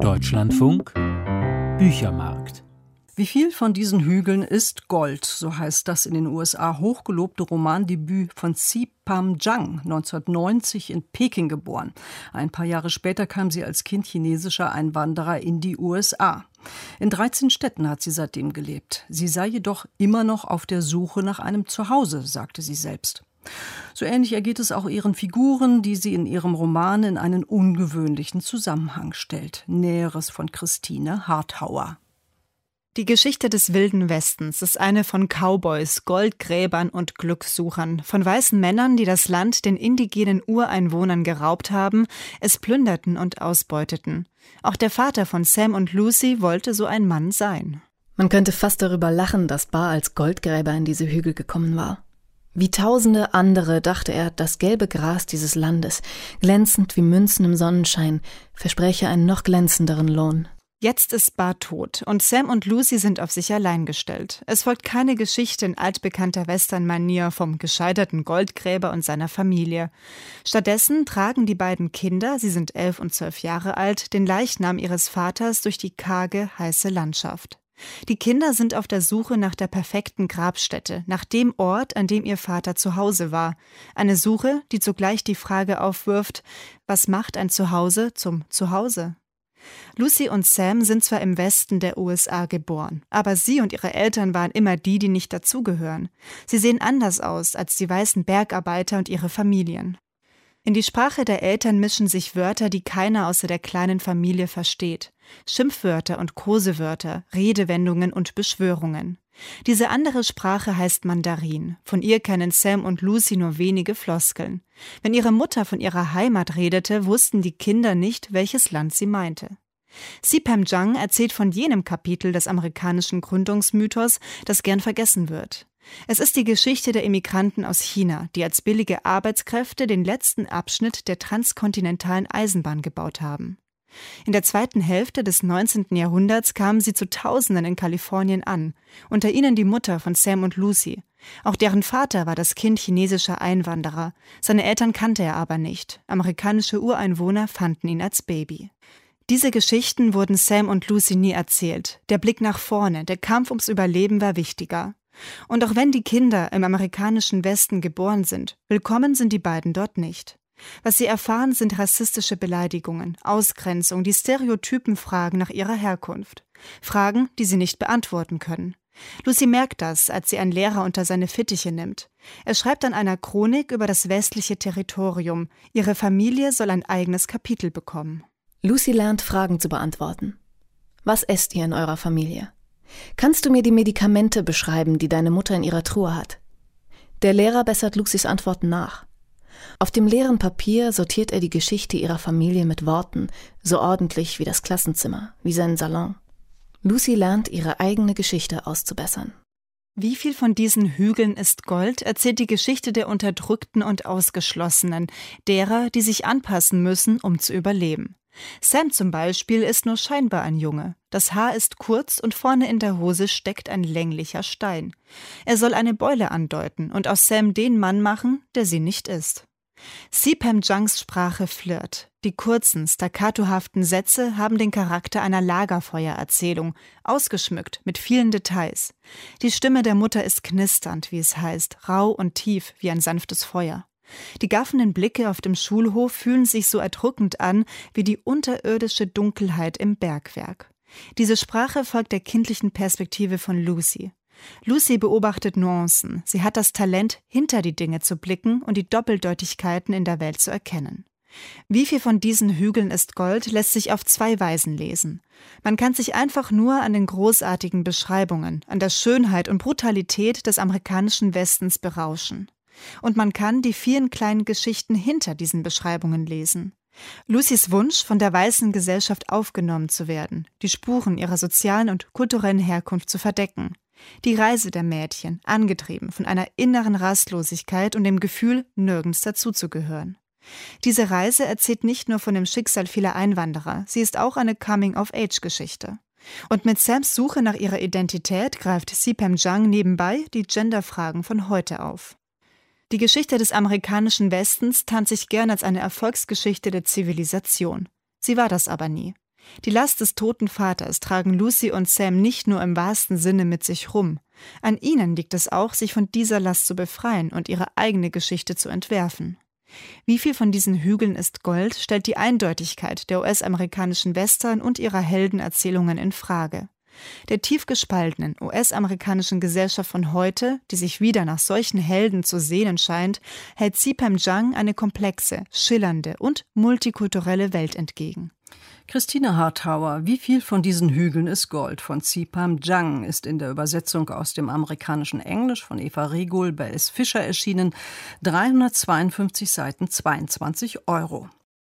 Deutschlandfunk Büchermarkt wie viel von diesen Hügeln ist Gold? So heißt das in den USA hochgelobte Romandebüt von Si Pam Zhang, 1990 in Peking geboren. Ein paar Jahre später kam sie als Kind chinesischer Einwanderer in die USA. In 13 Städten hat sie seitdem gelebt. Sie sei jedoch immer noch auf der Suche nach einem Zuhause, sagte sie selbst. So ähnlich ergeht es auch ihren Figuren, die sie in ihrem Roman in einen ungewöhnlichen Zusammenhang stellt. Näheres von Christine Harthauer. Die Geschichte des Wilden Westens ist eine von Cowboys, Goldgräbern und Glückssuchern, von weißen Männern, die das Land den indigenen Ureinwohnern geraubt haben, es plünderten und ausbeuteten. Auch der Vater von Sam und Lucy wollte so ein Mann sein. Man könnte fast darüber lachen, dass Bar als Goldgräber in diese Hügel gekommen war. Wie tausende andere dachte er, das gelbe Gras dieses Landes, glänzend wie Münzen im Sonnenschein, verspreche einen noch glänzenderen Lohn. Jetzt ist Bar tot und Sam und Lucy sind auf sich allein gestellt. Es folgt keine Geschichte in altbekannter Western-Manier vom gescheiterten Goldgräber und seiner Familie. Stattdessen tragen die beiden Kinder, sie sind elf und zwölf Jahre alt, den Leichnam ihres Vaters durch die karge, heiße Landschaft. Die Kinder sind auf der Suche nach der perfekten Grabstätte, nach dem Ort, an dem ihr Vater zu Hause war. Eine Suche, die zugleich die Frage aufwirft, was macht ein Zuhause zum Zuhause? Lucy und Sam sind zwar im Westen der USA geboren, aber sie und ihre Eltern waren immer die, die nicht dazugehören. Sie sehen anders aus als die weißen Bergarbeiter und ihre Familien. In die Sprache der Eltern mischen sich Wörter, die keiner außer der kleinen Familie versteht. Schimpfwörter und Kosewörter, Redewendungen und Beschwörungen. Diese andere Sprache heißt Mandarin. Von ihr kennen Sam und Lucy nur wenige Floskeln. Wenn ihre Mutter von ihrer Heimat redete, wussten die Kinder nicht, welches Land sie meinte. Sipam Jang erzählt von jenem Kapitel des amerikanischen Gründungsmythos, das gern vergessen wird. Es ist die Geschichte der Immigranten aus China, die als billige Arbeitskräfte den letzten Abschnitt der transkontinentalen Eisenbahn gebaut haben. In der zweiten Hälfte des 19. Jahrhunderts kamen sie zu Tausenden in Kalifornien an, unter ihnen die Mutter von Sam und Lucy. Auch deren Vater war das Kind chinesischer Einwanderer, seine Eltern kannte er aber nicht, amerikanische Ureinwohner fanden ihn als Baby. Diese Geschichten wurden Sam und Lucy nie erzählt. Der Blick nach vorne, der Kampf ums Überleben war wichtiger. Und auch wenn die Kinder im amerikanischen Westen geboren sind, willkommen sind die beiden dort nicht. Was sie erfahren, sind rassistische Beleidigungen, Ausgrenzung, die stereotypen Fragen nach ihrer Herkunft. Fragen, die sie nicht beantworten können. Lucy merkt das, als sie einen Lehrer unter seine Fittiche nimmt. Er schreibt an einer Chronik über das westliche Territorium. Ihre Familie soll ein eigenes Kapitel bekommen. Lucy lernt Fragen zu beantworten. Was esst ihr in eurer Familie? Kannst du mir die Medikamente beschreiben, die deine Mutter in ihrer Truhe hat? Der Lehrer bessert Lucys Antworten nach. Auf dem leeren Papier sortiert er die Geschichte ihrer Familie mit Worten, so ordentlich wie das Klassenzimmer, wie sein Salon. Lucy lernt, ihre eigene Geschichte auszubessern. Wie viel von diesen Hügeln ist Gold, erzählt die Geschichte der Unterdrückten und Ausgeschlossenen, derer, die sich anpassen müssen, um zu überleben. Sam zum Beispiel ist nur scheinbar ein Junge. Das Haar ist kurz und vorne in der Hose steckt ein länglicher Stein. Er soll eine Beule andeuten und aus Sam den Mann machen, der sie nicht ist. Sipam Jungs Sprache flirt. Die kurzen, staccatohaften Sätze haben den Charakter einer Lagerfeuererzählung, ausgeschmückt mit vielen Details. Die Stimme der Mutter ist knisternd, wie es heißt, rau und tief wie ein sanftes Feuer. Die gaffenden Blicke auf dem Schulhof fühlen sich so erdrückend an wie die unterirdische Dunkelheit im Bergwerk. Diese Sprache folgt der kindlichen Perspektive von Lucy. Lucy beobachtet Nuancen. Sie hat das Talent, hinter die Dinge zu blicken und die Doppeldeutigkeiten in der Welt zu erkennen. Wie viel von diesen Hügeln ist Gold, lässt sich auf zwei Weisen lesen. Man kann sich einfach nur an den großartigen Beschreibungen, an der Schönheit und Brutalität des amerikanischen Westens berauschen. Und man kann die vielen kleinen Geschichten hinter diesen Beschreibungen lesen. Lucys Wunsch, von der weißen Gesellschaft aufgenommen zu werden, die Spuren ihrer sozialen und kulturellen Herkunft zu verdecken. Die Reise der Mädchen, angetrieben von einer inneren Rastlosigkeit und dem Gefühl, nirgends dazuzugehören. Diese Reise erzählt nicht nur von dem Schicksal vieler Einwanderer, sie ist auch eine Coming-of-Age-Geschichte. Und mit Sams Suche nach ihrer Identität greift Sipam Jang nebenbei die Genderfragen von heute auf. Die Geschichte des amerikanischen Westens tarnt sich gern als eine Erfolgsgeschichte der Zivilisation. Sie war das aber nie. Die Last des toten Vaters tragen Lucy und Sam nicht nur im wahrsten Sinne mit sich rum. An ihnen liegt es auch, sich von dieser Last zu befreien und ihre eigene Geschichte zu entwerfen. Wie viel von diesen Hügeln ist Gold, stellt die Eindeutigkeit der US-amerikanischen Western und ihrer Heldenerzählungen in Frage. Der tief gespaltenen US-amerikanischen Gesellschaft von heute, die sich wieder nach solchen Helden zu sehnen scheint, hält Sipam Jang eine komplexe, schillernde und multikulturelle Welt entgegen. Christine Harthauer, wie viel von diesen Hügeln ist Gold von Zipam Jang ist in der Übersetzung aus dem amerikanischen Englisch von Eva Regul bei S. Fischer erschienen. 352 Seiten, 22 Euro.